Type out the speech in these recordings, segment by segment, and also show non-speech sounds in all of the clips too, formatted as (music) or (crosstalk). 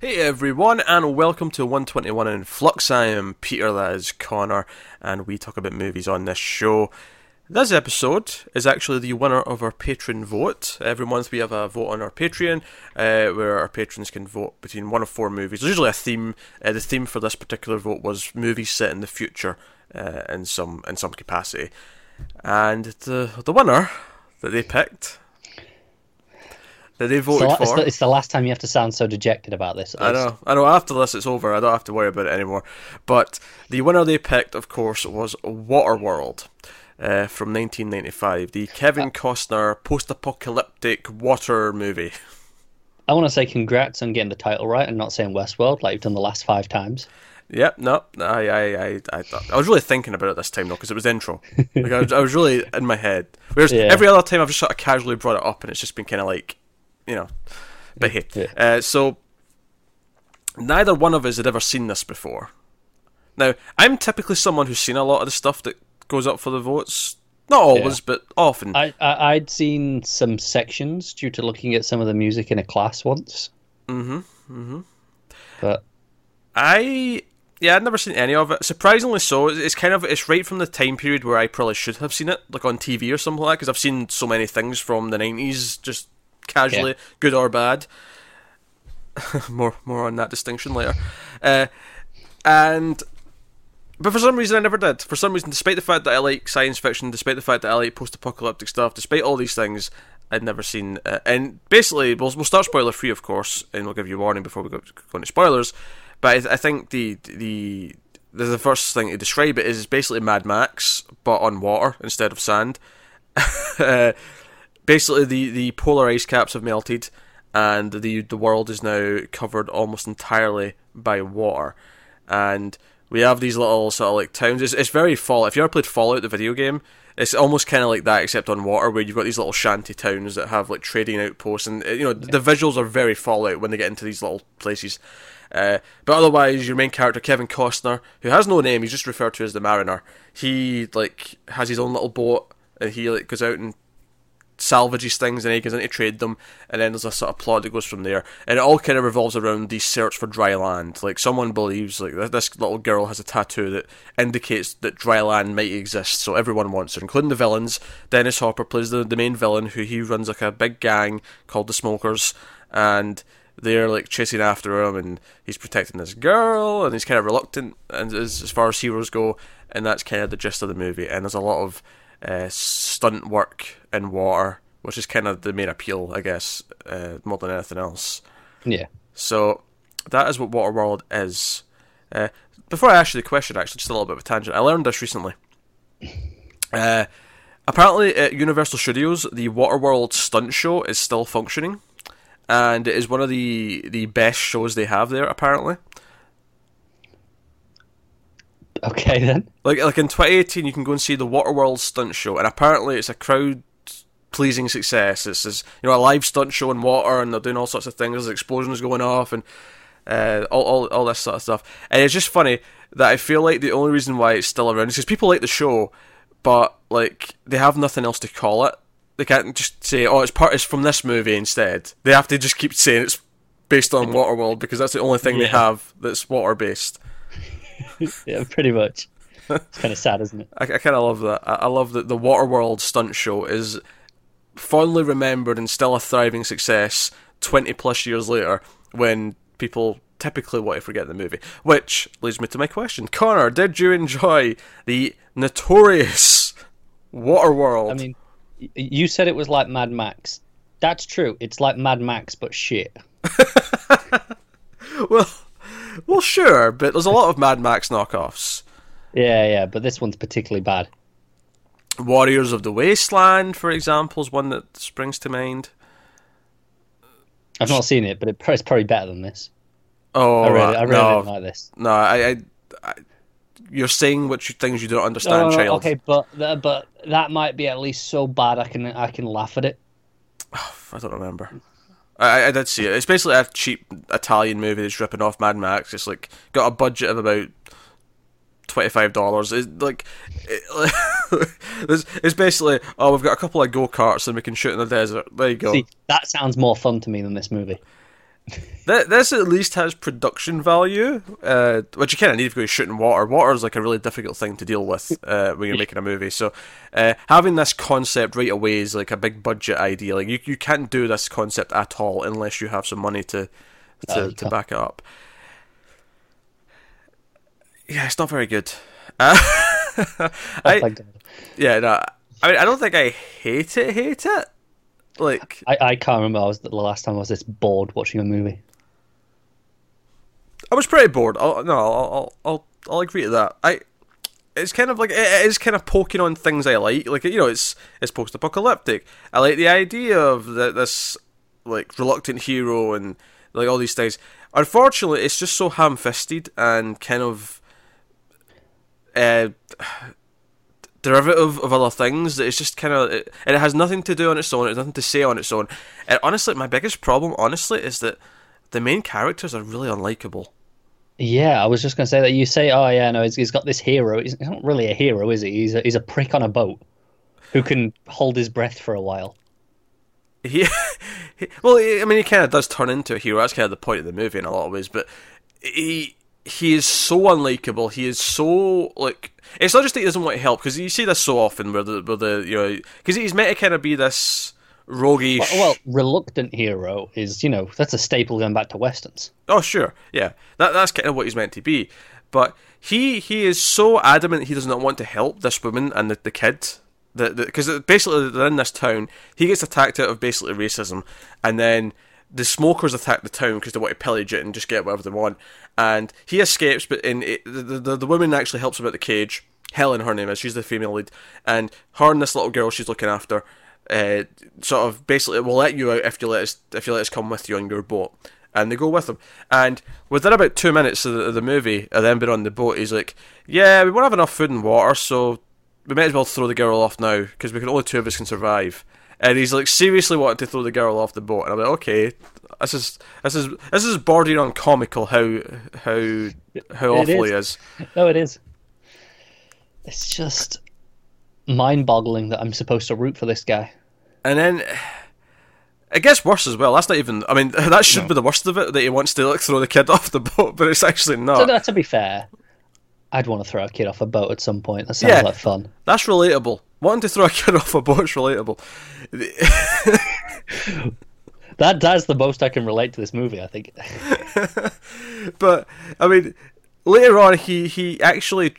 Hey everyone, and welcome to 121 in Flux. I am Peter, that is Connor, and we talk about movies on this show. This episode is actually the winner of our patron vote. Every month we have a vote on our Patreon uh, where our patrons can vote between one of four movies. There's usually a theme. Uh, the theme for this particular vote was movies set in the future uh, in some in some capacity, and the the winner that they picked that they voted it's the, for. It's the, it's the, last time you have to sound so dejected about this. I know, I know. After this, it's over. I don't have to worry about it anymore. But the winner they picked, of course, was Waterworld. Uh, from 1995, the Kevin uh, Costner post-apocalyptic water movie. I want to say congrats on getting the title right and not saying Westworld like you've done the last five times. Yep, no, I, I, I, I, I was really thinking about it this time though because it was intro. Like I was, I was really in my head. Whereas (laughs) yeah. every other time I've just sort of casually brought it up and it's just been kind of like you know. But hey, yeah. uh, so neither one of us had ever seen this before. Now, I'm typically someone who's seen a lot of the stuff that goes up for the votes. Not always, yeah. but often. I, I would seen some sections due to looking at some of the music in a class once. Mm-hmm. Mm-hmm. But I yeah, I'd never seen any of it. Surprisingly so, it's kind of it's right from the time period where I probably should have seen it, like on TV or something like that, because I've seen so many things from the nineties just casually, yeah. good or bad. (laughs) more more on that distinction later. Uh, and but for some reason I never did. For some reason, despite the fact that I like science fiction, despite the fact that I like post-apocalyptic stuff, despite all these things, I'd never seen. Uh, and basically, we'll we'll start spoiler free, of course, and we'll give you a warning before we go, go into spoilers. But I, I think the the the first thing to describe it is basically Mad Max, but on water instead of sand. (laughs) uh, basically the, the polar ice caps have melted and the the world is now covered almost entirely by water. And we have these little sort of like towns. It's, it's very fall if you ever played fallout the video game it's almost kind of like that except on water where you've got these little shanty towns that have like trading outposts and you know the visuals are very fallout when they get into these little places. Uh, but otherwise your main character kevin costner who has no name he's just referred to as the mariner. He like has his own little boat and he like goes out and salvages things and he goes in to trade them, and then there's a sort of plot that goes from there, and it all kind of revolves around the search for dry land. Like someone believes, like this little girl has a tattoo that indicates that dry land might exist, so everyone wants her, including the villains. Dennis Hopper plays the the main villain, who he runs like a big gang called the Smokers, and they're like chasing after him and he's protecting this girl and he's kind of reluctant and as, as far as heroes go and that's kind of the gist of the movie and there's a lot of uh, stunt work in water, which is kind of the main appeal, I guess, uh, more than anything else. Yeah. So that is what Waterworld is. Uh, before I ask you the question, actually, just a little bit of a tangent. I learned this recently. (laughs) Uh, apparently, at Universal Studios, the Waterworld stunt show is still functioning, and it is one of the the best shows they have there. Apparently, (laughs) Okay then. Like like in 2018, you can go and see the Waterworld stunt show, and apparently it's a crowd pleasing success. It's this, you know a live stunt show in water, and they're doing all sorts of things. There's explosions going off, and uh, all, all all this sort of stuff. And it's just funny that I feel like the only reason why it's still around is because people like the show, but like they have nothing else to call it. They can't just say, "Oh, it's part. It's from this movie." Instead, they have to just keep saying it's based on Waterworld because that's the only thing yeah. they have that's water based. (laughs) yeah, pretty much. It's kind of sad, isn't it? I, I kind of love that. I, I love that the Waterworld stunt show is fondly remembered and still a thriving success 20 plus years later when people typically want to forget the movie. Which leads me to my question. Connor, did you enjoy the notorious Waterworld? I mean, you said it was like Mad Max. That's true. It's like Mad Max, but shit. (laughs) well, well, sure, but there's a lot of Mad Max knockoffs. Yeah, yeah, but this one's particularly bad. Warriors of the Wasteland, for example, is one that springs to mind. I've not seen it, but it's probably better than this. Oh, I really, I really no, didn't like this. No, I, I, I you're saying what you, things you don't understand, no, child. Okay, but but that might be at least so bad I can I can laugh at it. (sighs) I don't remember. I, I did see it. It's basically a cheap Italian movie that's ripping off Mad Max. It's like got a budget of about twenty five dollars. It's like it, (laughs) it's basically oh we've got a couple of go karts and we can shoot in the desert. There you go. See, that sounds more fun to me than this movie. Th- this at least has production value, uh, which you kind of need if you're shooting water. Water is like a really difficult thing to deal with uh, when you're making a movie. So uh, having this concept right away is like a big budget idea. Like you, you can't do this concept at all unless you have some money to to, No, to back it up. Yeah, it's not very good. Uh, (laughs) Oh, I, yeah, no, I mean, I don't think I hate it. Hate it. Like I, I can't remember I was the last time I was this bored watching a movie. I was pretty bored. I'll, no, I'll, I'll, I'll, agree to that. I, it's kind of like it it is kind of poking on things I like. Like you know, it's it's post-apocalyptic. I like the idea of the, this like reluctant hero and like all these things. Unfortunately, it's just so ham-fisted and kind of uh, derivative of other things that it's just kind of it, and it has nothing to do on its own. It has nothing to say on its own. And honestly, my biggest problem, honestly, is that the main characters are really unlikable. Yeah, I was just going to say that you say, oh yeah, no, he's, he's got this hero. He's not really a hero, is he? He's a, he's a prick on a boat who can hold his breath for a while. He, (laughs) he well, I mean, he kind of does turn into a hero. That's kind of the point of the movie in a lot of ways. But he he is so unlikable. He is so like. It's not just that he doesn't want to help because you see this so often where the where the you know because he's meant to kind of be this roguish. Well, reluctant hero is, you know, that's a staple going back to westerns. Oh sure, yeah, that that's kind of what he's meant to be. But he he is so adamant he does not want to help this woman and the, the kid. Because basically they're in this town. He gets attacked out of basically racism, and then the smokers attack the town because they want to pillage it and just get whatever they want. And he escapes, but in it, the, the the woman actually helps him out the cage. Helen, her name is. She's the female lead, and her and this little girl she's looking after, uh, sort of basically we'll let you out if you let us if you let us come with you on your boat. And they go with him. And within about two minutes of the, of the movie, of them being on the boat, he's like, "Yeah, we won't have enough food and water, so we might as well throw the girl off now because we can only two of us can survive." And he's like seriously wanting to throw the girl off the boat, and I'm like, "Okay, this is this is this is bordering on comical how how how It awful is. he is." No, it is. It's just mind-boggling that I'm supposed to root for this guy. And then it gets worse as well. That's not even. I mean, (laughs) that should be the worst of it that he wants to like throw the kid (laughs) off the boat, but it's actually So not. no, to be fair, I'd want to throw a kid off a boat at some point. That sounds Yeah. like fun. That's relatable. Wanting to throw a kid (laughs) off a boat is relatable. (laughs) That that's the most I can relate to this movie. I think. (laughs) But I mean, later on, he he actually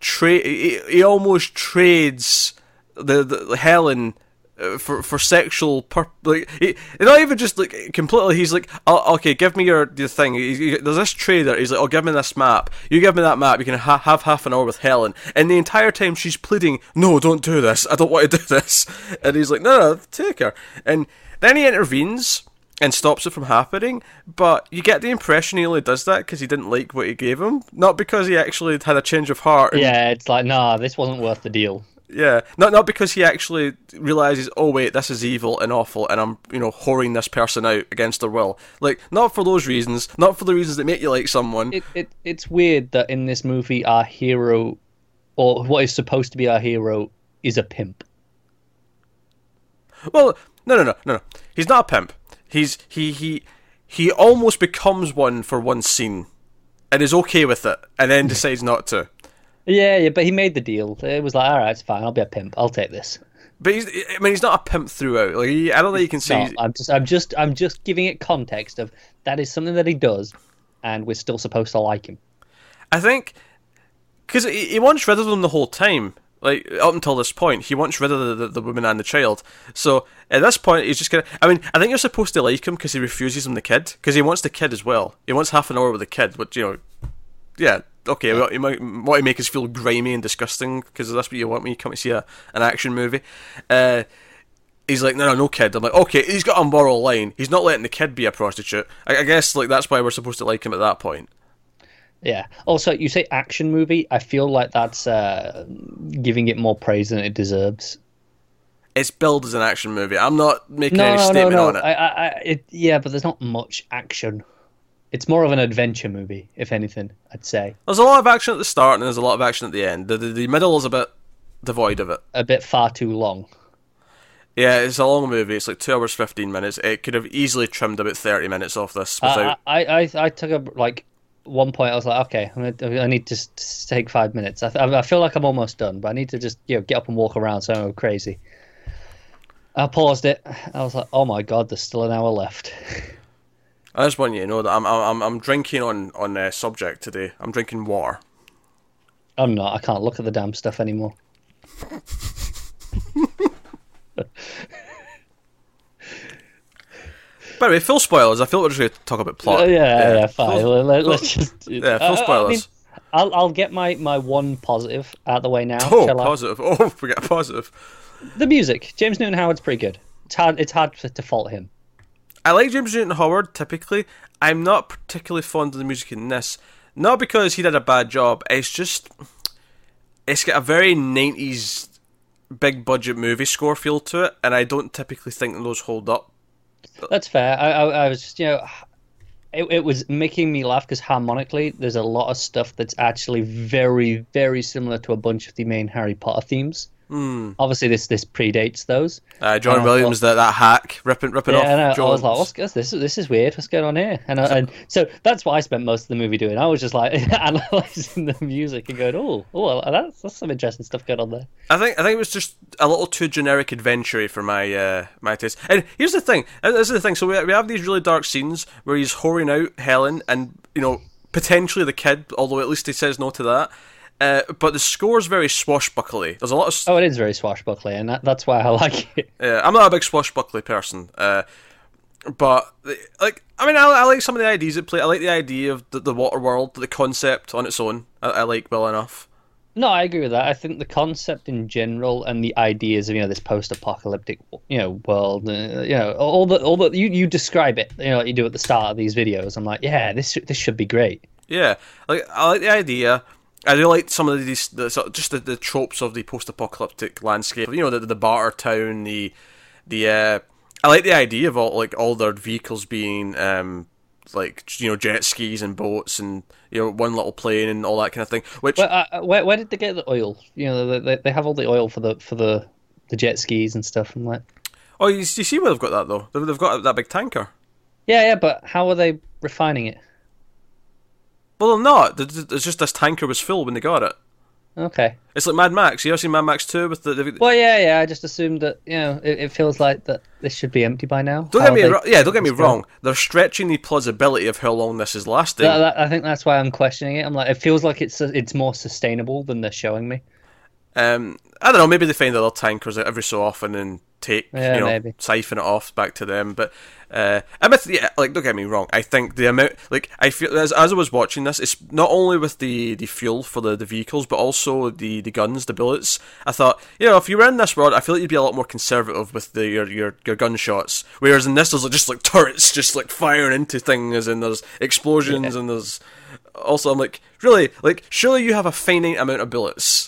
trade. He, he almost trades the, the Helen. Uh, For for sexual pur- like he, not even just like completely he's like oh, okay give me your your thing He- he- there's this trader he's like oh give me this map you give me that map you can ha- have half an hour with Helen and the entire time she's pleading no don't do this I don't want to do this (laughs) and he's like no no take her and then he intervenes and stops it from happening. But you get the impression he only does that because he didn't like what he gave him, not because he actually had a change of heart. and- yeah, it's like nah, this wasn't worth the deal. Yeah, not not because he actually realizes, oh wait, this is evil and awful, and I'm you know whoring this person out against their will. Like not for those reasons, not for the reasons that make you like someone. It, it it's weird that in this movie our hero, or what is supposed to be our hero, is a pimp. Well, no, no, no, no, no. He's not a pimp. He's he he he almost becomes one for one scene, and is okay with it, and then decides not to. Yeah, yeah, but he made the deal. It was like, all right, it's fine. I'll be a pimp. I'll take this. But he's, I mean, he's not a pimp throughout. Like, he, I don't think you can see. No, I'm just, I'm just, I'm just giving it context of that is something that he does, and we're still supposed to like him. I think because he, he wants rid of them the whole time. Like up until this point, he wants rid of the, the, the woman and the child. So at this point, he's just gonna. I mean, I think you're supposed to like him because he refuses him the kid because he wants the kid as well. He wants half an hour with the kid, which you know, yeah, okay. Well, you might want to make us feel grimy and disgusting because that's what you want when you come to see a, an action movie. Uh, he's like, no, no, no kid. I'm like, okay, he's got a moral line. He's not letting the kid be a prostitute. I, I guess like that's why we're supposed to like him at that point. Yeah. Also, you say action movie. I feel like that's uh, giving it more praise than it deserves. It's billed as an action movie. I'm not making No, any no, statement no. on it. I, I, it. Yeah, but there's not much action. It's more of an adventure movie, if anything. I'd say There's a lot of action at the start and there's a lot of action at the end. The, the, the middle is a bit devoid of it. a bit far too long. Yeah, it's a long movie. It's like two hours fifteen minutes. It could have easily trimmed about thirty minutes off this without. I, I, I, I took a like one point. I was like, okay, I'm gonna, I need to s- take five minutes. I, I feel like I'm almost done, but I need to just you know get up and walk around so I don't crazy. I paused it. I was like, oh my god, there's still an hour left. (laughs) I just want you to know that I'm I'm I'm drinking on on uh, subject today. I'm drinking water. I'm not. I can't look at the damn stuff anymore. By the way, full spoilers. I feel like we're just going to talk about plot. Uh, yeah, yeah, fine. Full, Let, us just yeah, full Uh, I mean, spoilers. I'll I'll get my, my one positive out of the way now. oh, shall I? positive. Oh, (laughs) we got a positive. The music, James Newton Howard's pretty good. It's hard it's hard to fault him. I like James Newton Howard typically. I'm not particularly fond of the music in this. Not because he did a bad job. It's just it's got a very 90s big budget movie score feel to it, and I don't typically think those hold up. That's fair. I I, I was just you know. It, it was making me laugh because harmonically, there's a lot of stuff that's actually very, very similar to a bunch of the main Harry Potter themes. Mm. Obviously, this this predates those. Uh, John And Williams, that, that hack, ripping ripping Yeah, off and I, I was like, "What's this? This is this is weird. What's going on here?" And, I, and so that's what I spent most of the movie doing. I was just like (laughs) analyzing the music and going, "Oh, oh, that's that's some interesting stuff going on there." I think I think it was just a little too generic adventure for my uh, my taste. And here's the thing. This is the thing. So we we have these really dark scenes where he's whoring out Helen and you know potentially the kid, although at least he says no to that. Uh, but the score's very swashbuckly. There's a lot of. s Oh, it is very swashbuckly, and that, that's why I like it. Uh, I'm not a big swashbuckly person, uh, but like I mean, I, I like some of the ideas at play. I like the idea of the, the water world, the concept on its own. I, I like well enough. No, I agree with that. I think the concept in general and the ideas of you know this post-apocalyptic you know world, uh, you know all the all the you, you describe it, you know, like you do at the start of these videos. I'm like, yeah, this this should be great. Yeah, like I like the idea. I do like some of these, the, just the, the tropes of the post-apocalyptic landscape. You know, the the barter town, the the. Uh, I like the idea of all like all their vehicles being um like you know jet skis and boats and you know one little plane and all that kind of thing. Which Where, uh, where, where did they get the oil? You know, they, they have all the oil for the for the the jet skis and stuff. I'm like, oh, you, you see where they've got that though? They've, they've got that big tanker. yeah, yeah, but how are they refining it? Well, they're not. It's just this tanker was full when they got it. Okay. It's like Mad Max. You ever seen Mad Max Two with the? the Well, yeah, yeah. I just assumed that you know it, it feels like that this should be empty by now. don't How get me. Yeah, don't get me wrong. They're stretching the plausibility of how long this is lasting. That, that, I think that's why I'm questioning it. I'm like, it feels like it's it's more sustainable than they're showing me. Um, I don't know. Maybe they find other tankers every so often and take Yeah, you know maybe. siphon it off back to them. But uh, I mean, yeah, like don't get me wrong. I think the amount like I feel as, as I was watching this, it's not only with the, the fuel for the, the vehicles, but also the, the guns, the bullets. I thought you know if you were in this world, I feel like you'd be a lot more conservative with the your your, your gunshots. Whereas in this, there's just like turrets just like firing into things, and there's explosions, and there's also I'm like really like surely you have a finite amount of bullets.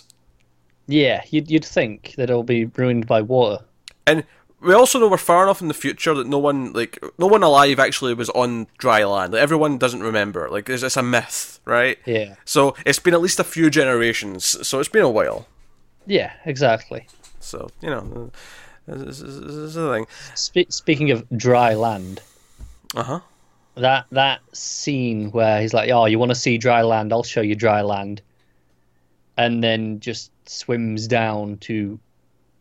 Yeah, you'd you'd think that it'll be ruined by water. And we also know we're far enough in the future that no one, like, no one alive actually was on dry land. Like, everyone doesn't remember. Like, it's, it's a myth, right? Yeah. So it's been at least a few generations. So it's been a while. Yeah, exactly. So you know, this is this is the thing. Spe- speaking of dry land, Uh huh. that that scene where he's like, "Oh, you want to see dry land? I'll show you dry land," and then just swims down to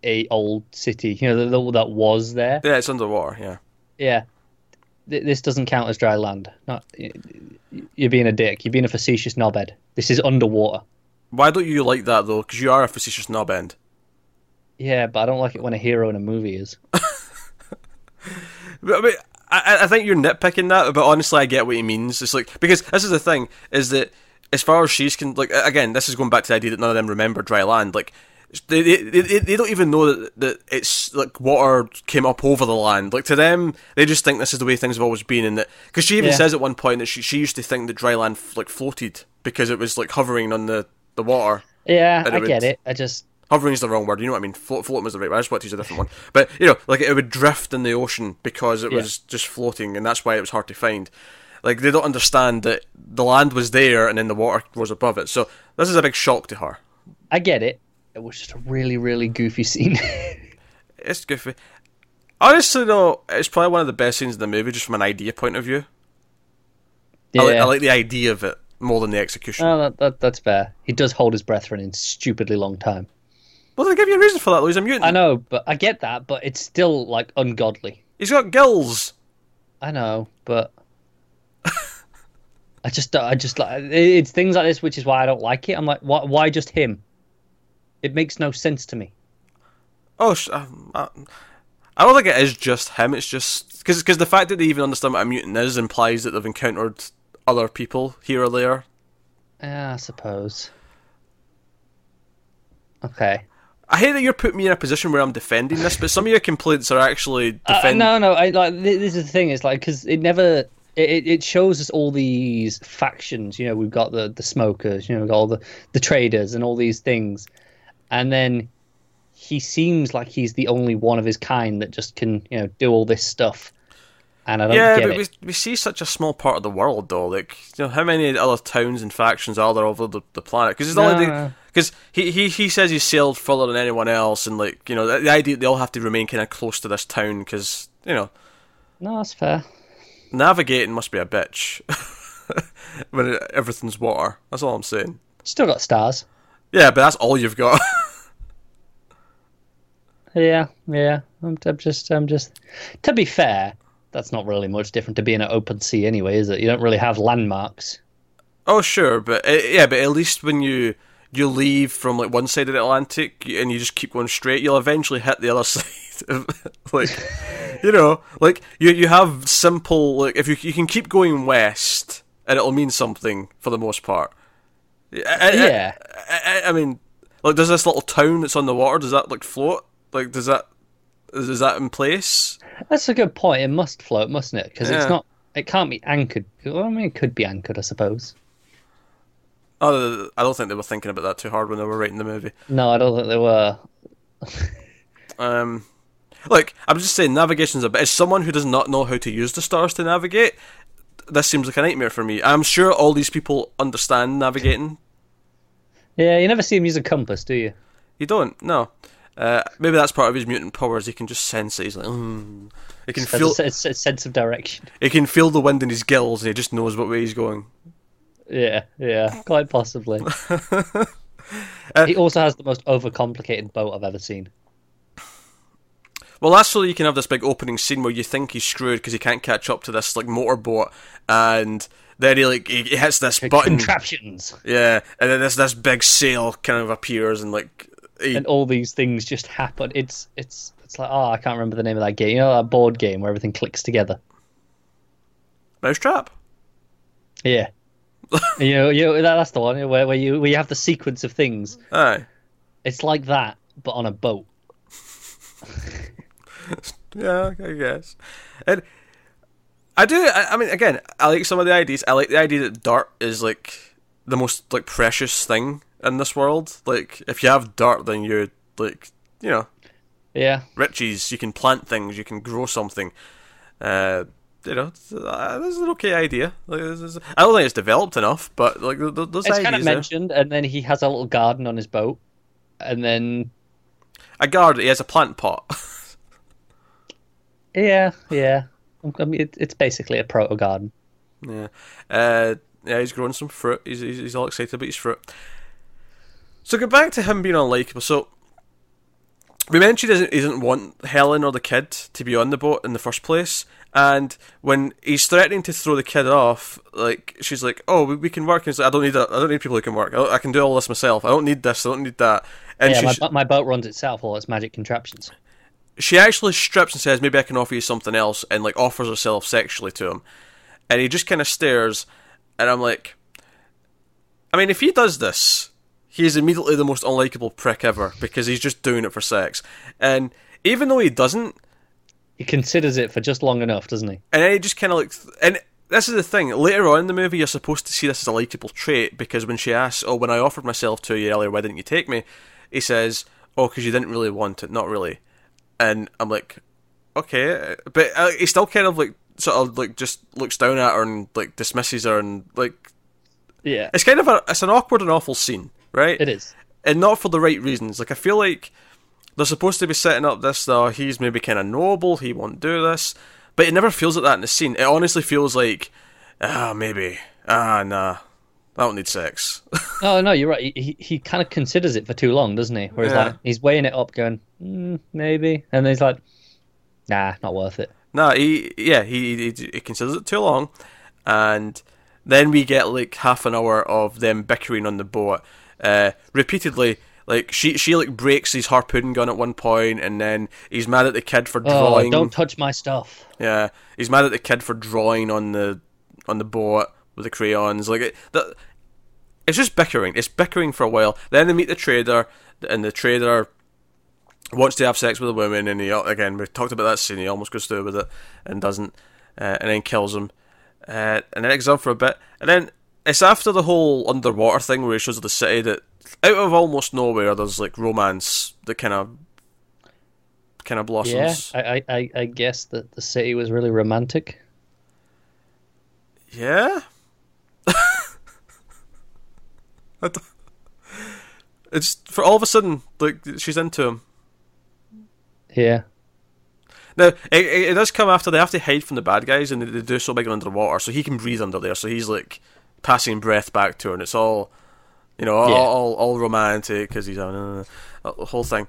a old city. You know, the, the, that was there. Yeah, it's underwater. Yeah. Yeah, Th- this doesn't count as dry land. Not you're being a dick. You're being a facetious knobhead. This is underwater. Why don't you like that though? Because you are a facetious knob end. Yeah, but I don't like it when a hero in a movie is. (laughs) But, I, mean, I, I think you're nitpicking that, but honestly, I get what he means. It's like because this is the thing is that as far as she's can like again, this is going back to the idea that none of them remember dry land. Like they they, they, they don't even know that, that it's like water came up over the land. Like to them, they just think this is the way things have always been. And that because she even Yeah. says at one point that she she used to think that dry land like floated because it was like hovering on the the water. Yeah, I get it. I just Hovering is the wrong word. You know what I mean? Float, floating was the right word. I just want to use a different one. But you know, like it would drift in the ocean because it Yeah. was just floating, and that's why it was hard to find. Like they don't understand that the land was there and then the water was above it. So this is a big shock to her. I get it. It was just a really, really goofy scene. (laughs) it's goofy. Honestly, though, it's probably one of the best scenes in the movie, just from an idea point of view. Yeah, I, like, I like the idea of it more than the execution. Oh, that, that, that's fair. He does hold his breath for an stupidly long time. well, they give you a reason for that, though. He's a mutant. I know, but I get that, but it's still like ungodly. He's got gills. I know, but I just, I just like it's things like this, which is why I don't like it. I'm like, why, why just him? It makes no sense to me. Oh, sh- um, I, don't think it is just him. It's just because because the fact that they even understand what a mutant is implies that they've encountered other people here or there. Yeah, I suppose. Okay. I hate that you're putting me in a position where I'm defending this, but some of your complaints are actually Uh, defend. no, no. I like this is the thing. It's like because it never. It, it shows us all these factions. You know, we've got the the smokers. You know, we've got all the the traders and all these things, and then he seems like he's the only one of his kind that just can you know do all this stuff. And I don't yeah, get but it. we, we see such a small part of the world, though. Like, you know, how many other towns and factions are there over the, the planet? Because No. because he, he he says he's sailed further than anyone else, and like you know, the, the idea they all have to remain kind of close to this town because you know, No, that's fair. Navigating must be a bitch (laughs) when it, everything's water. That's all I'm saying. Still got stars. Yeah, but that's all you've got. (laughs) Yeah, yeah. I'm, I'm just, I'm just. To be fair, that's not really much different to being an open sea, anyway, is it? You don't really have landmarks. oh sure, but uh, yeah, but at least when you you leave from like one side of the Atlantic and you just keep going straight, you'll eventually hit the other (laughs) side. Of- (laughs) like you know, like you you have simple like if you you can keep going west and it'll mean something for the most part. I- Yeah. I, I, I mean, like does this little town that's on the water does that like float? Like does that is, is that in place? That's a good point. It must float, mustn't it? Because Yeah. it's not. It can't be anchored. Well, I mean, it could be anchored, I suppose. Oh, I don't think they were thinking about that too hard when they were writing the movie. No, I don't think they were. (laughs) Um, like I'm just saying, navigation's a bit. As someone who does not know how to use the stars to navigate, this seems like a nightmare for me. I'm sure all these people understand navigating. Yeah, you never see him use a compass, do you? You don't, no. Uh, maybe that's part of his mutant powers. He can just sense it. He's like, mm. he can feel, a, a sense of direction. he can feel the wind in his gills, and he just knows what way he's going. Yeah, yeah, quite possibly. Uh, (laughs) he also has the most overcomplicated boat I've ever seen. Well, so you can have this big opening scene where you think he's screwed because he can't catch up to this like motorboat, and then he like he, he hits this button. Contraptions Yeah, and then this this big sail kind of appears and like he, and all these things just happen. It's it's it's like oh, I can't remember the name of that game. You know that board game where everything clicks together. mousetrap. Yeah. (laughs) you know, you know, that, that's the one where, where you where you have the sequence of things. Aye, It's like that, but on a boat. (laughs) (laughs) yeah, I guess. And I do. I, I mean, again, I like some of the ideas. I like the idea that dirt is like the most like precious thing in this world. Like, if you have dirt, then you're like you know Yeah, riches. You can plant things. You can grow something. Uh, you know, it's- uh, this is an okay idea. Like, this is, I don't think it's developed enough, but like th- th- those it's ideas. kind of mentioned, and then he has a little garden on his boat, and then A garden. He has a plant pot. (laughs) yeah, yeah. I mean, it, it's basically a proto garden. yeah. Uh, yeah, he's growing some fruit. He's, he's he's all excited about his fruit. So go back to him being unlikable. So we mentioned he doesn't, he doesn't want Helen or the kid to be on the boat in the first place. And when he's threatening to throw the kid off, like she's like, "Oh, we, we can work." And he's like, "I don't need that. I don't need people who can work. I, I can do all this myself. I don't need this. I don't need that." And yeah, she my, my boat runs itself, all its magic contraptions. She actually strips and says, "Maybe I can offer you something else," and like offers herself sexually to him. And he just kind of stares, and I'm like, I mean, if he does this, he is immediately the most unlikable prick ever because he's just doing it for sex. And even though he doesn't, He considers it for just long enough, doesn't he? and then he just kind of like, and this is the thing. Later on in the movie, you're supposed to see this as a likable trait because when she asks, "Oh, when I offered myself to you earlier, why didn't you take me?" He says, "Oh, because you didn't really want it, not really." And I'm like, okay, but uh, he still kind of like sort of like just looks down at her and like dismisses her and like Yeah, it's kind of a it's an awkward and awful scene, right? it is. and not for the right reasons. Like I feel like they're supposed to be setting up this. Though he's maybe kind of noble. He won't do this, but it never feels like that in the scene. It honestly feels like, ah, maybe, ah, nah, I don't need sex. (laughs) oh no, you're right. He he, he kind of considers it for too long, doesn't he? Whereas Yeah. like he's weighing it up, going mm, maybe, and then he's like, nah, not worth it. nah, he yeah, he, he he considers it too long, and then we get like half an hour of them bickering on the boat, uh, repeatedly. Like she she like breaks his harpoon gun at one point, and then he's mad at the kid for Oh, drawing. don't touch my stuff. Yeah, he's mad at the kid for drawing on the on the boat with the crayons. Like it, that, it's just bickering. It's bickering for a while. Then they meet the trader, and the trader wants to have sex with a woman, and he again we talked about that scene. He almost goes through with it and doesn't, uh, and then kills him, uh, and then it's on for a bit, and then it's after the whole underwater thing where he shows the city that out of almost nowhere there's like romance that kind of kind of blossoms. I, I, I, I guess that the city was really romantic. Yeah. I don't- (laughs) it's for all of a sudden like she's into him. Yeah, Now it, it, it does come after they have to hide from the bad guys and they, they do so big underwater, so he can breathe under there. So he's like passing breath back to her, and it's all you know, all Yeah. all, all romantic because he's having uh, the whole thing.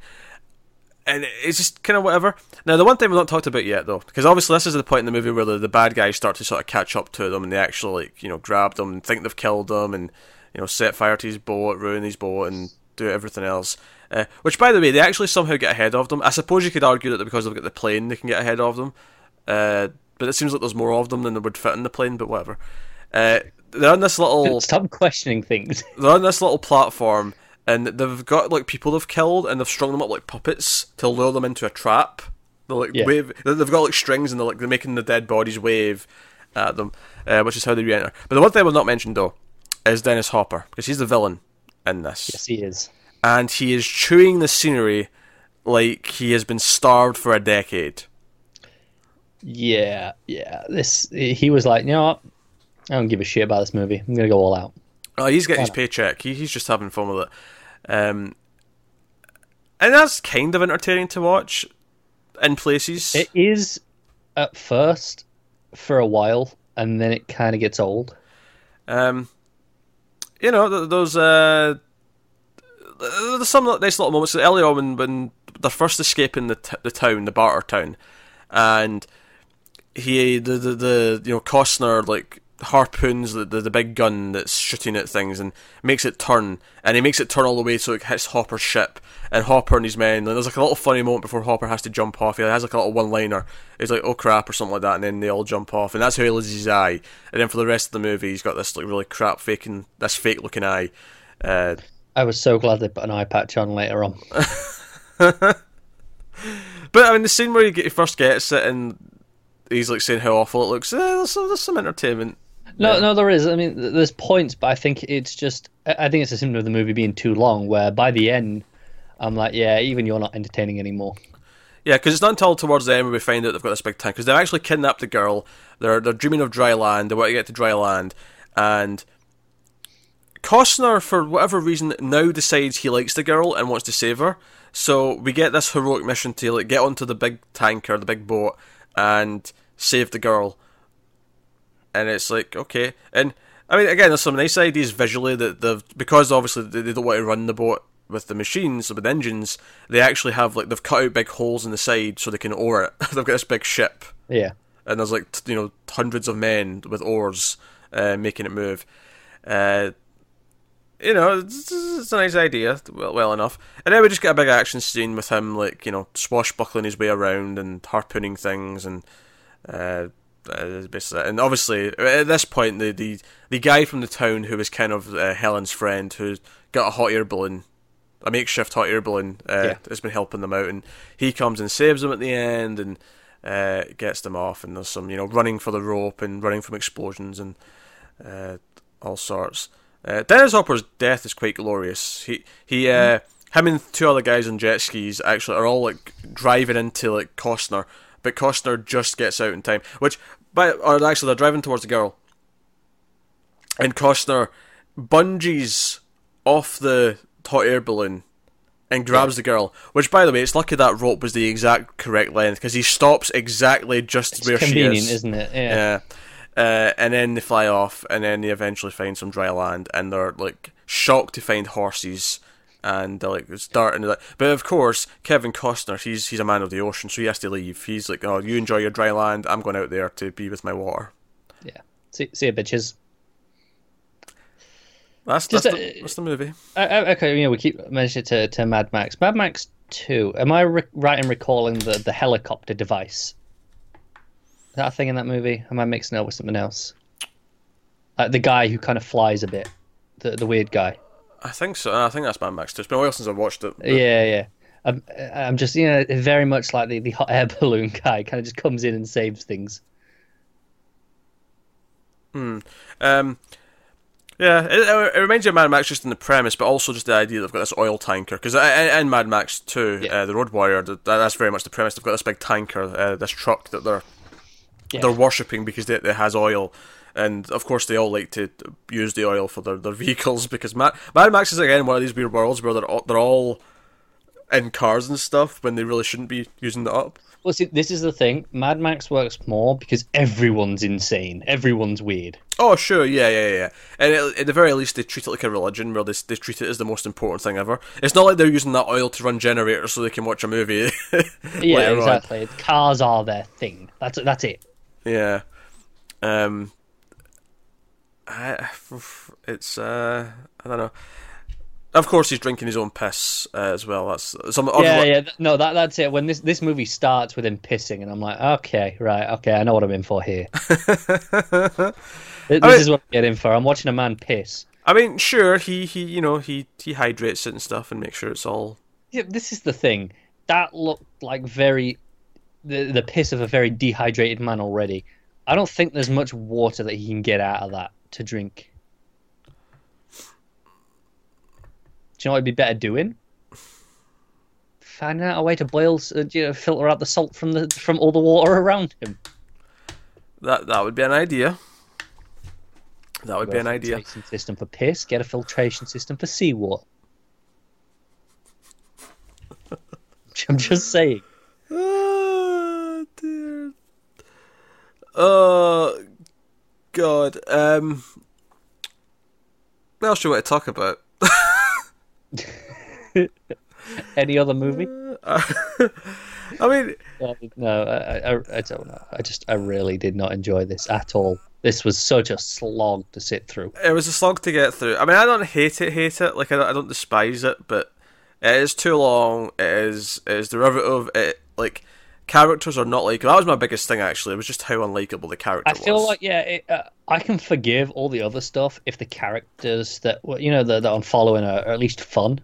And it's just kind of whatever. Now, the one thing we've not talked about yet, though, because obviously this is the point in the movie where the, the bad guys start to sort of catch up to them, and they actually, like, you know, grab them and think they've killed them, and you know, set fire to his boat, ruin his boat, and do everything else. Uh, which, by the way, they actually somehow get ahead of them. I suppose you could argue that because they've got the plane, they can get ahead of them. Uh, but it seems like there's more of them than there would fit in the plane. But whatever. Uh, they're on this little (laughs) stop questioning things. (laughs) they're on this little platform and they've got like people they've killed and they've strung them up like puppets to lure them into a trap. They're like Yeah. wave. they- They've got like strings and they're like they're making the dead bodies wave at them, uh, which is how they re-enter. But the one thing we've not mentioned though is Dennis Hopper because he's the villain in this, yes, he is. and he is chewing the scenery like he has been starved for a decade. Yeah, yeah. This he was like, you know what? I don't give a shit about this movie. I'm gonna go all out. Oh, he's getting his Yeah. paycheck. He, he's just having fun with it. Um, and that's kind of entertaining to watch in places. It is at first for a while, and then it kind of gets old. Um, you know, those uh, there's some nice little moments. Earlier on when, when they're first escaping the t- the town, the barter town, and he the the, the you know Costner like harpoons the, the the big gun that's shooting at things and makes it turn and he makes it turn all the way so it hits Hopper's ship and Hopper and his men and there's like a little funny moment before Hopper has to jump off he has like a little one liner he's like oh crap or something like that and then they all jump off and that's how he loses his eye and then for the rest of the movie he's got this like really crap faking this fake looking eye uh, I was so glad they put an eye patch on later on. (laughs) But I mean, the scene where he, first gets it and he's like saying how awful it looks. Eh, there's, some, there's some entertainment. No, Yeah. no, there is. I mean, there's points, but I think it's just. I think it's a symptom of the movie being too long. Where by the end, I'm like, yeah, even you're not entertaining anymore. Yeah, because it's not until towards the end where we find out they've got this big tank. Because they've actually kidnapped the girl. They're they're dreaming of dry land. They want to get to dry land, and Costner, for whatever reason, now decides he likes the girl and wants to save her. So we get this heroic mission to like get onto the big tanker, the big boat, and save the girl. And it's like okay, and I mean again, there's some nice ideas visually that they've because obviously they, don't want to run the boat with the machines with engines. They actually have like they've cut out big holes in the side so they can oar it. (laughs) they've got this big ship Yeah, and there's like you know hundreds of men with oars uh, making it move. Uh, you know, it's, it's a nice idea, well, well enough. And then we just get a big action scene with him, like you know, swashbuckling his way around and harpooning things, and uh, uh, basically, and obviously at this point, the the the guy from the town who was kind of uh, Helen's friend, who got a hot air balloon. A makeshift hot air balloon uh, Yeah. has been helping them out, and he comes and saves them at the end, and uh, gets them off, and there's some you know running for the rope and running from explosions and uh, all sorts. Uh, Dennis Hopper's death is quite glorious. He he uh, him and two other guys on jet skis actually are all like driving into like Costner, but Costner just gets out in time. Which, by or actually they're driving towards the girl, and Costner bungees off the hot air balloon and grabs the girl. Which, by the way, it's lucky that rope was the exact correct length because he stops exactly just It's where she convenient, is. isn't it? Yeah. Yeah. Uh, and then they fly off, and then they eventually find some dry land, and they're like shocked to find horses, and they're like start and like, but of course Kevin Costner, he's he's a man of the ocean, so he has to leave. He's like, oh, you enjoy your dry land, I'm going out there to be with my water. Yeah. See, see you, bitches. That's Just, that's, uh, the, that's the movie. Uh, uh, okay, you know, we keep mentioning to, to Mad Max. Mad Max 2, am I re- right in recalling the, the helicopter device? Is that a thing in that movie? Am I mixing it up with something else? Like the guy who kind of flies a bit. The, the weird guy. I think so. I think that's Mad Max. 2. It's been a while since I've watched it. but- Yeah, yeah. I'm, I'm just, you know, very much like the, the hot air (laughs) balloon guy, kind of just comes in and saves things. Hmm. Um, yeah, it, it reminds you of Mad Max just in the premise, but also just the idea they've got this oil tanker. Because in, in Mad Max 2, Yeah. uh, the Road Warrior, that's very much the premise. They've got this big tanker, uh, this truck that they're Yeah. they're worshipping because it, it has oil. And of course, they all like to use the oil for their, their (laughs) vehicles because Mad, Mad Max is again one of these weird worlds where they're all, they're all in cars and stuff when they really shouldn't be using it up. Well, see, this is the thing. Mad Max works more because everyone's insane. Everyone's weird. Oh, sure, yeah, yeah, yeah. And it, at the very least, they treat it like a religion, where they, they treat it as the most important thing ever. It's not like they're using that oil to run generators so they can watch a movie. (laughs) Yeah, later on. exactly. Cars are their thing. That's that's it. Yeah. Um. I, (sighs) it's uh, I don't know. Of course, he's drinking his own piss uh, as well. That's some. Yeah, yeah. th- No, that that's it. When this this movie starts with him pissing, and I'm like, okay, right, okay, I know what I'm in for here. (laughs) Th- this mean- is what I'm getting for. I'm watching a man piss. I mean, sure, he he you know he he hydrates it and stuff and makes sure it's all. Yeah, this is the thing. That looked like very the the piss of a very dehydrated man already. I don't think there's much water that he can get out of that to drink. Do you know what would be better doing? Finding out a way to boil, uh, you know, filter out the salt from the from all the water around him. That that would be an idea. That would be an idea. Filtration system for piss. Get a filtration system for seawater. (laughs) I'm just saying. Oh dear. Oh God. Um. What else do you want to talk about? (laughs) Any other movie? (laughs) I mean, Uh, no, I, I, I don't know. I just, I really did not enjoy this at all. This was such a slog to sit through. it was a slog to get through. I mean, I don't hate it, hate it. Like I don't, I don't despise it, but it is too long. It is, it is derivative. It like characters are not like that was my biggest thing actually. It was just how unlikable the character was. I feel was. like, yeah, it, uh, I can forgive all the other stuff if the characters that, were- you know, that, that I'm following are, are at least fun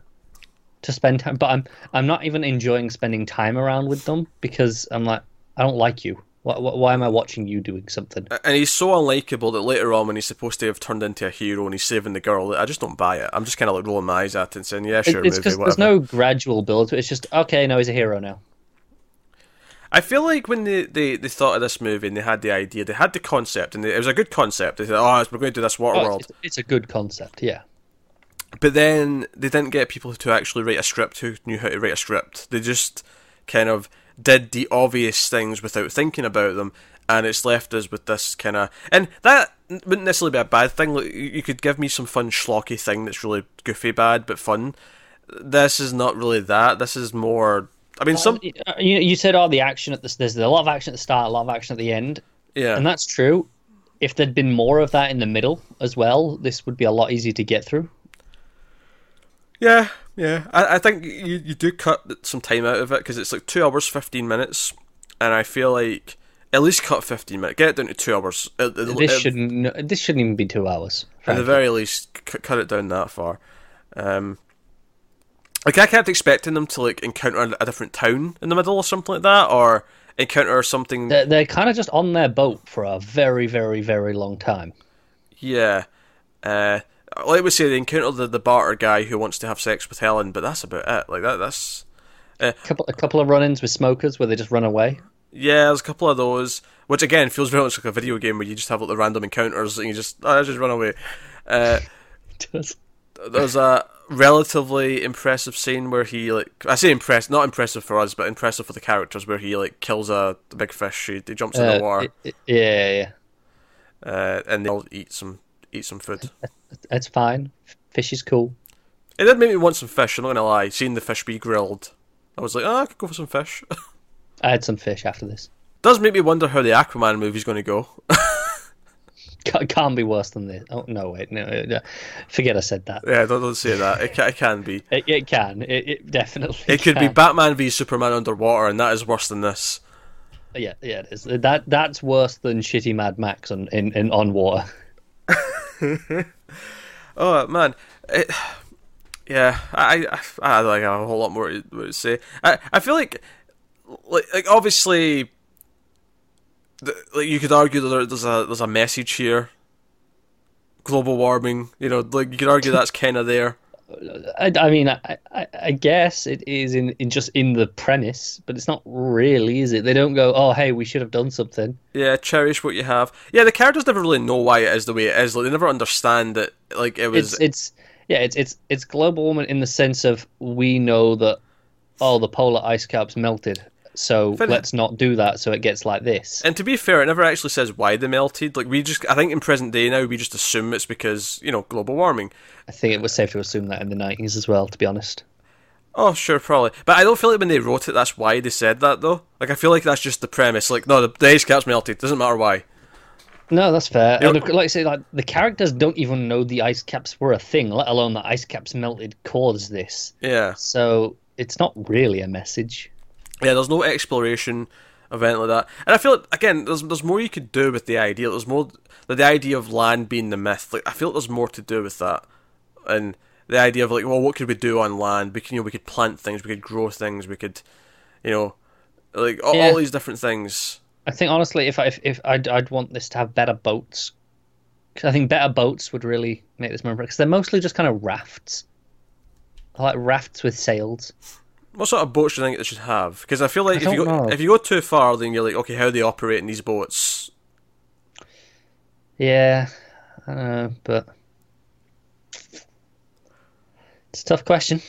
to spend time. But I'm, I'm not even enjoying spending time around with them because I'm like, I don't like you. Why, why why am I watching you doing something? and he's so unlikable that later on, when he's supposed to have turned into a hero and he's saving the girl, I just don't buy it. I'm just kind of like rolling my eyes at it and saying, "Yeah, sure, it's because whatever." there's no gradual build. It's just, okay, no, he's a hero now. I feel like when they, they, they thought of this movie and they had the idea, they had the concept, and they, it was a good concept. They said, "Oh, we're going to do this water Oh, world," it's, it's a good concept, yeah. but then they didn't get people to actually write a script who knew how to write a script. They just kind of did the obvious things without thinking about them, and it's left us with this kind of. And that wouldn't necessarily be a bad thing. Like, you you could give me some fun schlocky thing that's really goofy bad but fun. This is not really that. This is more. I mean, some Uh, You, you said, oh, the action at the there's a lot of action at the start, a lot of action at the end, yeah. and that's true. If there'd been more of that in the middle as well, this would be a lot easier to get through. Yeah, yeah. I, I think you, you do cut some time out of it because it's like two hours fifteen minutes, and I feel like at least cut fifteen minutes. Get it down to two hours. This shouldn't this shouldn't even be two hours. at the very least c- cut it down that far. Um, like I kept expecting them to like encounter a different town in the middle or something like that, or encounter something. They're, they're kind of just on their boat for a very, very, very long time. Yeah. Uh, like we say, they encounter the, the barter guy who wants to have sex with Helen, but that's about it. Like that. That's A couple, a couple of run-ins with smokers where they just run away. Yeah, there's a couple of those, which again feels very much like a video game where you just have like the random encounters and you just oh, just run away. Uh, (laughs) there's a relatively impressive scene where he like I say impressed, not impressive for us, but impressive for the characters, where he like kills a, a big fish. He, he jumps in the Uh, water, it- it- yeah, yeah, uh, and they'll eat some eat some food. it's fine. Fish is cool. It did make me want some fish. I'm not gonna lie. Seeing the fish be grilled, I was like, oh, I could go for some fish. (laughs) I had some fish after this. Does make me wonder how the Aquaman movie's going to go. (laughs) Ca- Can't be worse than this. Oh no, wait, no, no. forget I said that. yeah, don't, don't say that. It, ca- it can be. It, it can. It, it definitely. It could be. Batman v Superman underwater, and that is worse than this. Yeah, yeah, it is. That that's worse than shitty Mad Max on in, in on water. (laughs) Oh man, it, yeah, I, I I don't have a whole lot more to, to say. I I feel like like, like obviously, like you could argue that there's a there's a message here. Global warming, you know, like you could argue that's (laughs) kind of there. I, I mean, I, I, I guess it is in, in just in the premise, but it's not really, is it? They don't go, oh, hey, we should have done something. Yeah, cherish what you have. Yeah, the characters never really know why it is the way it is. Like they never understand that. Like it was. It's it's yeah, it's it's it's global warming in the sense of we know that oh, the polar ice caps melted, so Fair- let's not do that, so it gets like this. And to be fair, it never actually says why they melted. Like we just, I think in present day now, we just assume it's because you know global warming. I think it was safe to assume that in the nineties as well. To be honest, Oh, sure, probably. But I don't feel like when they wrote it, that's why they said that though. Like I feel like that's just the premise. Like no, the, the ice cap's melted. Doesn't matter why. no, that's fair. And like I say, like the characters don't even know the ice caps were a thing, let alone that ice caps melted caused this. Yeah, So it's not really a message. Yeah. There's no exploration event like that. And I feel like again, there's there's more you could do with the idea. There's more like, the idea of land being the myth. Like I feel like there's more to do with that. And the idea of like, well, what could we do on land? We can, you know, we could plant things, we could grow things, we could, you know, like all, Yeah. all these different things. I think honestly, if I, if, if I'd I'd want this to have better boats, because I think better boats would really make this more because they're mostly just kind of rafts, I like rafts with sails. What sort of boats do you think they should have? Because I feel like I if you go know. if you go too far, then you're like, okay, how do they operate in these boats? Yeah, I know, but it's a tough question.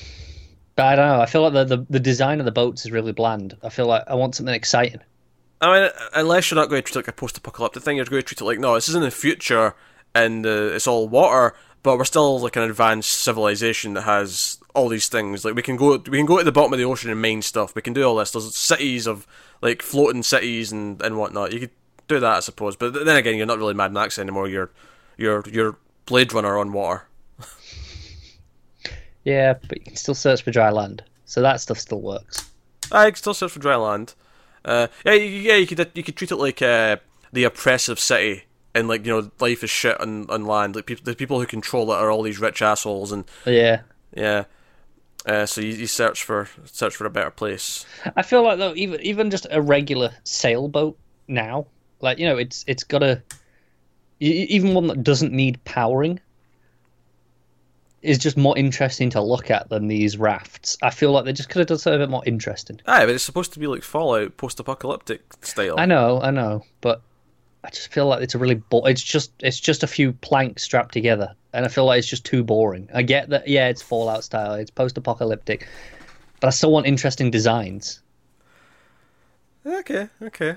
But I don't know. I feel like the, the the design of the boats is really bland. I feel like I want something exciting. I mean, unless you're not going to treat it like a post-apocalyptic thing, you're going to treat it like, no, this is in the future, and uh, it's all water, but we're still like an advanced civilization that has all these things. Like we can go, we can go to the bottom of the ocean and mine stuff. We can do all this. There's cities of like floating cities and and whatnot. You could do that, I suppose. But then again, you're not really Mad Max anymore. You're you're you're Blade Runner on water. (laughs) Yeah, but you can still search for dry land, so that stuff still works. I can still search for dry land. Uh, yeah, you, yeah, you could you could treat it like uh, the oppressive city, and like you know, life is shit on, on land. Like people, the people who control it are all these rich assholes, and Yeah, yeah. Uh, so you, you search for search for a better place. I feel like though even even just a regular sailboat now, like you know, it's it's got a even one that doesn't need powering is just more interesting to look at than these rafts. I feel like they just could have done something a bit more interesting. Aye, but it's supposed to be like Fallout, post-apocalyptic style. I know, I know, but I just feel like it's a really bo- it's just it's just a few planks strapped together, and I feel like it's just too boring. I get that, yeah, it's Fallout style, it's post-apocalyptic, but I still want interesting designs. Okay, okay.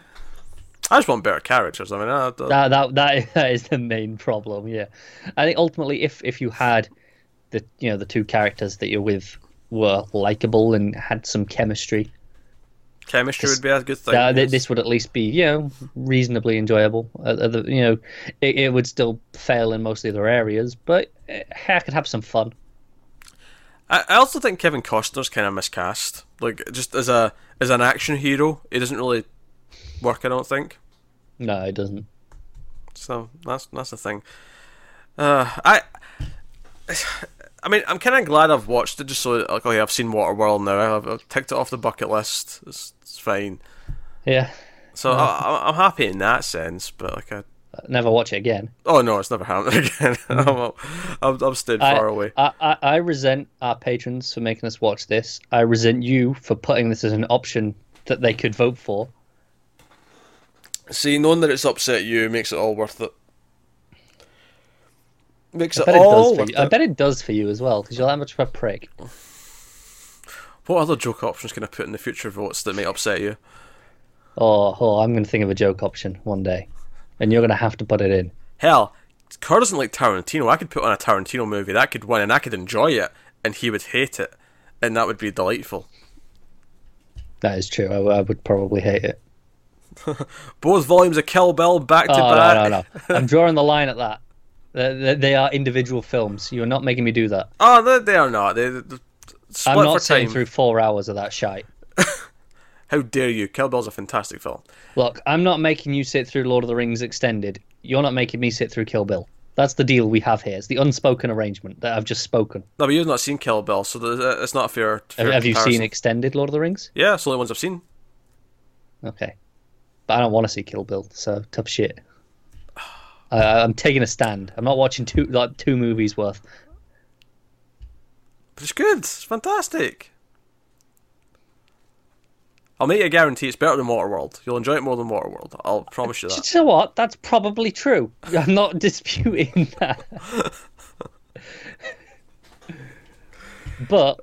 I just want better characters. I mean, uh, I, I, That, that that that is the main problem. Yeah, I think ultimately, if if you had the you know the two characters that you're with were likable and had some chemistry, chemistry would be a good thing. uh, yes. this would at least be you know reasonably enjoyable. Uh, the- you know, it, it would still fail in most of the other areas, but uh, I could have some fun. I, I also think Kevin Costner's kind of miscast. Like just as a as an action hero, he doesn't really work. I don't think. No, it doesn't. So that's that's the thing. Uh, I, I mean, I'm kind of glad I've watched it just so like, okay, I've seen Waterworld now. I've, I've ticked it off the bucket list. It's, it's fine. Yeah, So I, I- I'm happy in that sense. But like, I, never watch it again. oh no, it's never happening (laughs) again. (laughs) Mm. I'm, I'm, I'm stayed I- far away. I, I, I resent our patrons for making us watch this. I resent you for putting this as an option that they could vote for. See, knowing that it's upset you makes it all worth it. Makes I it bet it does for worth you. I bet it does for you as well because you're that much of a prick. What other joke options can I put in the future votes that may upset you? Oh, oh I'm going to think of a joke option one day, and you're going to have to put it in. Hell, Kerr doesn't like Tarantino. I could put on a Tarantino movie that could win, and I could enjoy it, and he would hate it, and that would be delightful. That is true. I would probably hate it. (laughs) Both volumes of Kill Bill back to Oh back. no, no, no! I'm drawing the line at that. They, are individual films. You are not making me do that. Oh, they, they are not. They, they, I'm not sitting through four hours of that shite. (laughs) How dare you? Kill Bill's a fantastic film. Look, I'm not making you sit through Lord of the Rings extended. You're not making me sit through Kill Bill. That's the deal we have here. It's the unspoken arrangement that I've just spoken. No, but you've not seen Kill Bill, so uh, it's not a fair. Have, fair have you seen extended Lord of the Rings? Yeah, it's the only ones I've seen. Okay, but I don't want to see Kill Bill, so tough shit. I, I'm taking a stand. I'm not watching two like two movies worth. But it's good. It's fantastic. I'll make you a guarantee it's better than Waterworld. You'll enjoy it more than Waterworld. I'll promise you Do that. you know what? That's probably true. (laughs) I'm not disputing (laughs) that. but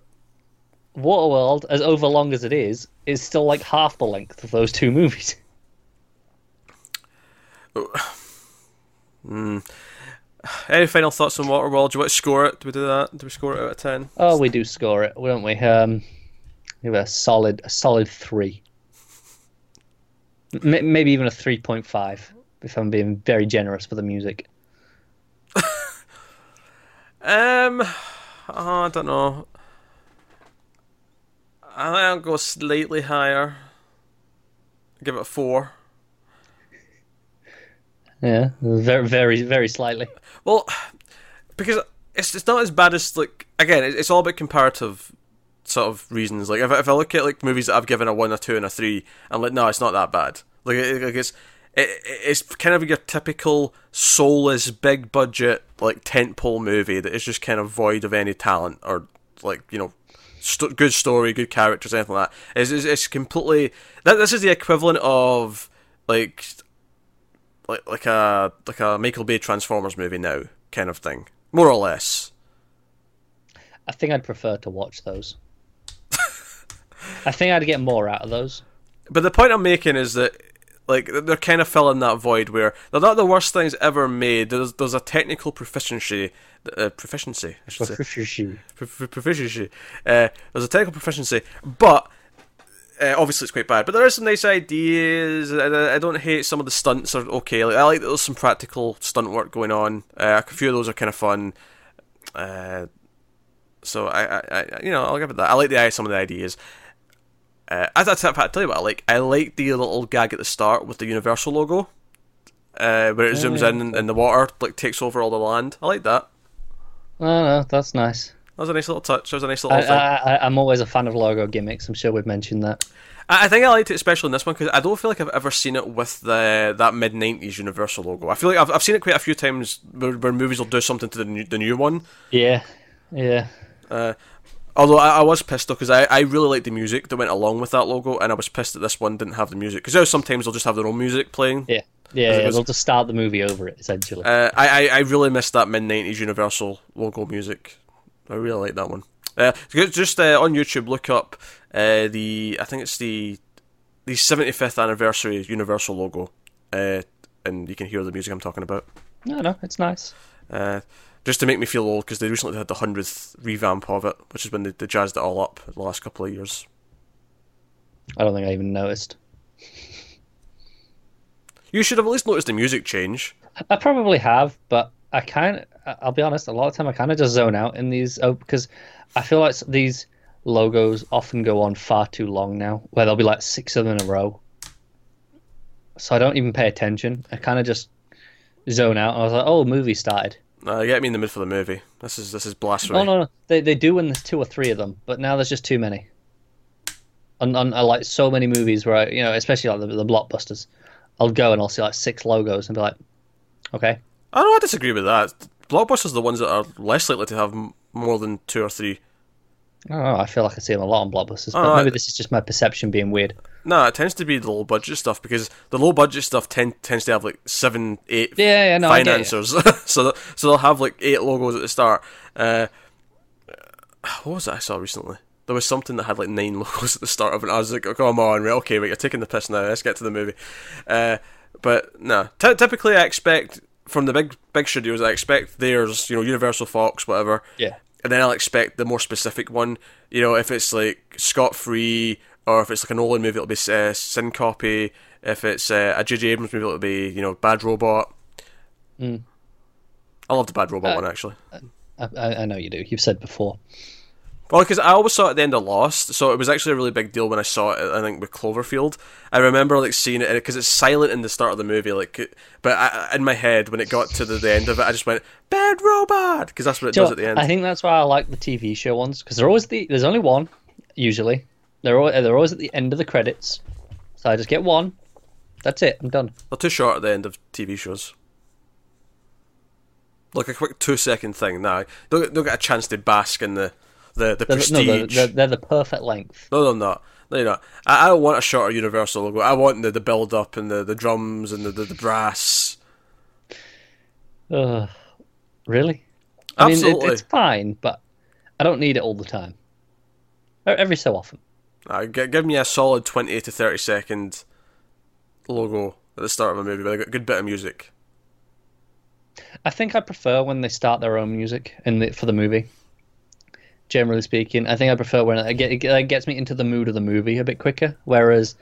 Waterworld, as overlong as it is, is still like half the length of those two movies. (laughs) Any final thoughts on Waterworld? Do you want to score it? Do we do that? Do we score it out of ten? Oh, we do score it, don't we? Um, give it a solid, a solid three. M- maybe even a three point five, if I'm being very generous for the music. (laughs) Um, oh, I don't know. I think I'll go slightly higher. Give it a four. Yeah, very, very, very slightly. Well, because it's it's not as bad as like again, it's, all about comparative sort of reasons. Like if I- if I look at like movies that I've given a one, a two, and a three, I'm like, no, it's not that bad. Like, it, like it's it, it's kind of your typical soulless, big budget like tentpole movie that is just kind of void of any talent or like you know. St- good story, good characters, anything like that. It's, it's, it's completely. That, this is the equivalent of like like like a like a Michael Bay Transformers movie now kind of thing, more or less. I think I'd prefer to watch those. I think I'd get more out of those. But the point I'm making is that like they're kind of filling that void where they're not the worst things ever made. There's there's a technical proficiency, uh, proficiency I should say, Pro- pro- proficiency. Uh, there's a technical proficiency, but. Uh, obviously, it's quite bad, but there are some nice ideas. I, I don't hate some of the stunts are okay. Like I like that there's some practical stunt work going on. Uh, a few of those are kind of fun. Uh, so I, I, I, you know, I'll give it that. I like the some of the ideas. Uh, as I tell, I tell you what, I like I like the little gag at the start with the Universal logo, uh, where it zooms in and, and the water like takes over all the land. I like that. Oh no, that's nice. That was a nice little touch. That was a nice little thing. I, I'm always a fan of logo gimmicks. I'm sure we've mentioned that. I, I think I liked it especially in this one because I don't feel like I've ever seen it with the that mid '90s Universal logo. I feel like I've, I've seen it quite a few times where, where movies will do something to the new, the new one. Yeah, yeah. Although I, I was pissed though because I, I really liked the music that went along with that logo, and I was pissed that this one didn't have the music because sometimes they'll just have their own music playing. Yeah, yeah, yeah was- they'll just start the movie over it essentially. Uh, I, I I really missed that mid '90s Universal logo music. I really like that one. Uh, just uh, on YouTube, look up uh, the I think it's the the 75th anniversary Universal logo, uh, and you can hear the music I'm talking about. no, no, it's nice. Uh, just to make me feel old because they recently had the hundredth revamp of it, which is when they, they jazzed it all up the last couple of years. I don't think I even noticed. You should have at least noticed the music change. I probably have, but I kind of, I'll be honest, a lot of time I kind of just zone out in these oh, because I feel like these logos often go on far too long now, where there'll be like six of them in a row. So I don't even pay attention. I kind of just zone out. I was like, oh, movie started. Uh, get me in the mood of the movie. This is this is blasphemy. Oh no, no, they they do when there's two or three of them, but now there's just too many. And, and I like so many movies where I, you know, especially like the, the blockbusters, I'll go and I'll see like six logos and be like, okay, I know I disagree with that. Blockbusters are the ones that are less likely to have m- more than two or three. I. I feel like I see them a lot on blockbusters, Oh, but I- maybe this is just my perception being weird. No, it tends to be the low budget stuff because the low budget stuff tend, tends to have like seven, eight Yeah, yeah, no, financiers. (laughs) so so they'll have like eight logos at the start. Uh, what was it I saw recently? There was something that had like nine (laughs) logos at the start of it. I was like, oh, come on, right, okay, right, you're taking the piss now. Let's get to the movie. Uh, but no, Ty typically I expect from the big big studios, I expect theirs, you know, Universal, Fox, whatever. Yeah. And then I'll expect the more specific one. You know, if it's like Scott Free, or if it's like a Nolan movie, it'll be uh, Syncopy. If it's uh, a J.J. Abrams movie, it'll be you know Bad Robot. Mm. I love the Bad Robot Uh, one actually. I, I I know you do. You've said before. Well, because I always saw it at the end of Lost, so it was actually a really big deal when I saw it. I think with Cloverfield, I remember like seeing it because it's silent in the start of the movie, like. But I, in my head, when it got to the, the end of it, I just went "Bad Robot" because that's what it you does at the end. I think that's why I like the TV show ones because they're always the there's only one usually. They're always, they're always at the end of the credits, so I just get one. That's it. I'm done. They're too short at the end of TV shows. Like a quick two second thing. Now don't don't get a chance to bask in the the, the They're, prestige. no, they're, they're, the perfect length. No, they're not. No, you're not. I, I don't want a shorter Universal logo. I want the, the build up and the, the drums and the, the, the brass. Ugh. really? I mean, Absolutely. it, it's fine, but I don't need it all the time. Every so often. Uh, give me a solid 20 to 30 second logo at the start of a movie with a good bit of music. I think I prefer when they start their own music in the, for the movie. Generally speaking, I think I prefer when it, get, it it gets me into the mood of the movie a bit quicker. Whereas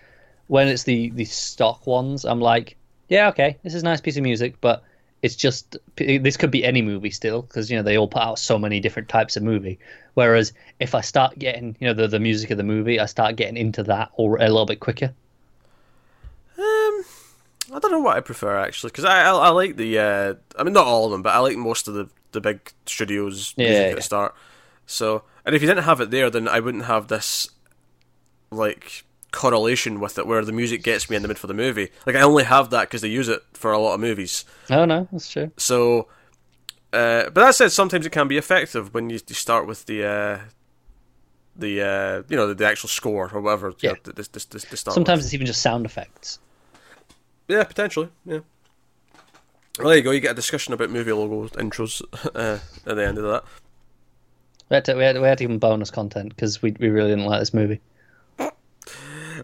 when it's the the stock ones, I'm like, yeah, okay, this is a nice piece of music, but it's just this could be any movie still because you know they all put out so many different types of movie. Whereas if I start getting you know the the music of the movie, I start getting into that or a little bit quicker. Um, I don't know what I prefer actually because I, I I like the uh, I mean not all of them but I like most of the the big studios Yeah, music yeah. at the start. So and if you didn't have it there, then I wouldn't have this like correlation with it where the music gets me in the mood for the movie. Like I only have that because they use it for a lot of movies. Oh no, that's true. So, uh, but that said, sometimes it can be effective when you, you start with the uh, the uh, you know the, the actual score or whatever. Yeah. To, to, to, to, to start Sometimes with. it's even just sound effects. yeah, potentially, yeah. Well, there you go. You get a discussion about movie logo intros (laughs) uh, at the end of that. We had to, we had, we had even bonus content because we we really didn't like this movie.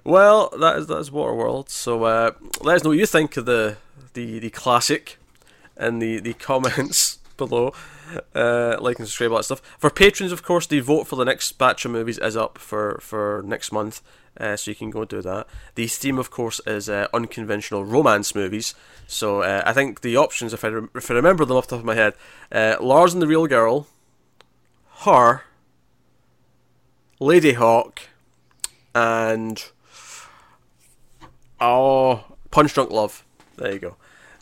Well, that is that is Waterworld. So uh, let us know what you think of the the, the classic and the, the comments (laughs) below. Uh, like and subscribe, all that stuff. For patrons, of course, the vote for the next batch of movies is up for, for next month, uh, so you can go do that. The theme, of course, is uh, unconventional romance movies. So uh, I think the options, if I, rem- if I remember them off the top of my head, uh, Lars and the Real Girl, Her, Ladyhawke, and Oh, Punch Drunk Love. There you go.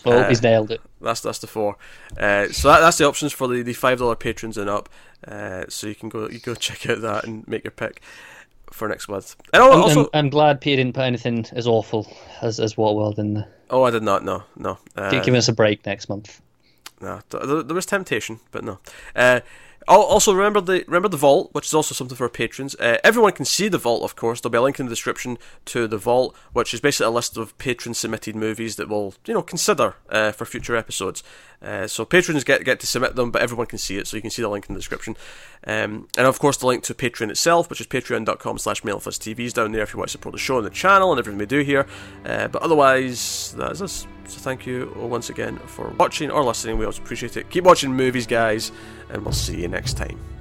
Oh, Uh, he's nailed it. That's that's the four. Uh, so that, that's the options for the, the five dollar patrons and up. Uh, so you can go you go (laughs) check out that and make your pick for next month. And I'm, also, I'm, I'm glad Peter didn't put anything as awful as as Waterworld in there. oh, I did not. No, no. Uh, Give us a break next month. No, there, there was temptation, but no. Al- also, remember the remember the vault, which is also something for our patrons. Uh, everyone can see the vault, of course. There'll be a link in the description to the vault, which is basically a list of patron submitted movies that we'll you know consider uh, for future episodes. Uh, so patrons get get to submit them, but everyone can see it, so you can see the link in the description. Um, and of course, the link to Patreon itself, which is patreon.com/slash TV, is down there if you want to support the show and the channel and everything we do here. Uh, but otherwise, that is us. So thank you once again for watching or listening. We always appreciate it. Keep watching movies, guys, and we'll see you next time.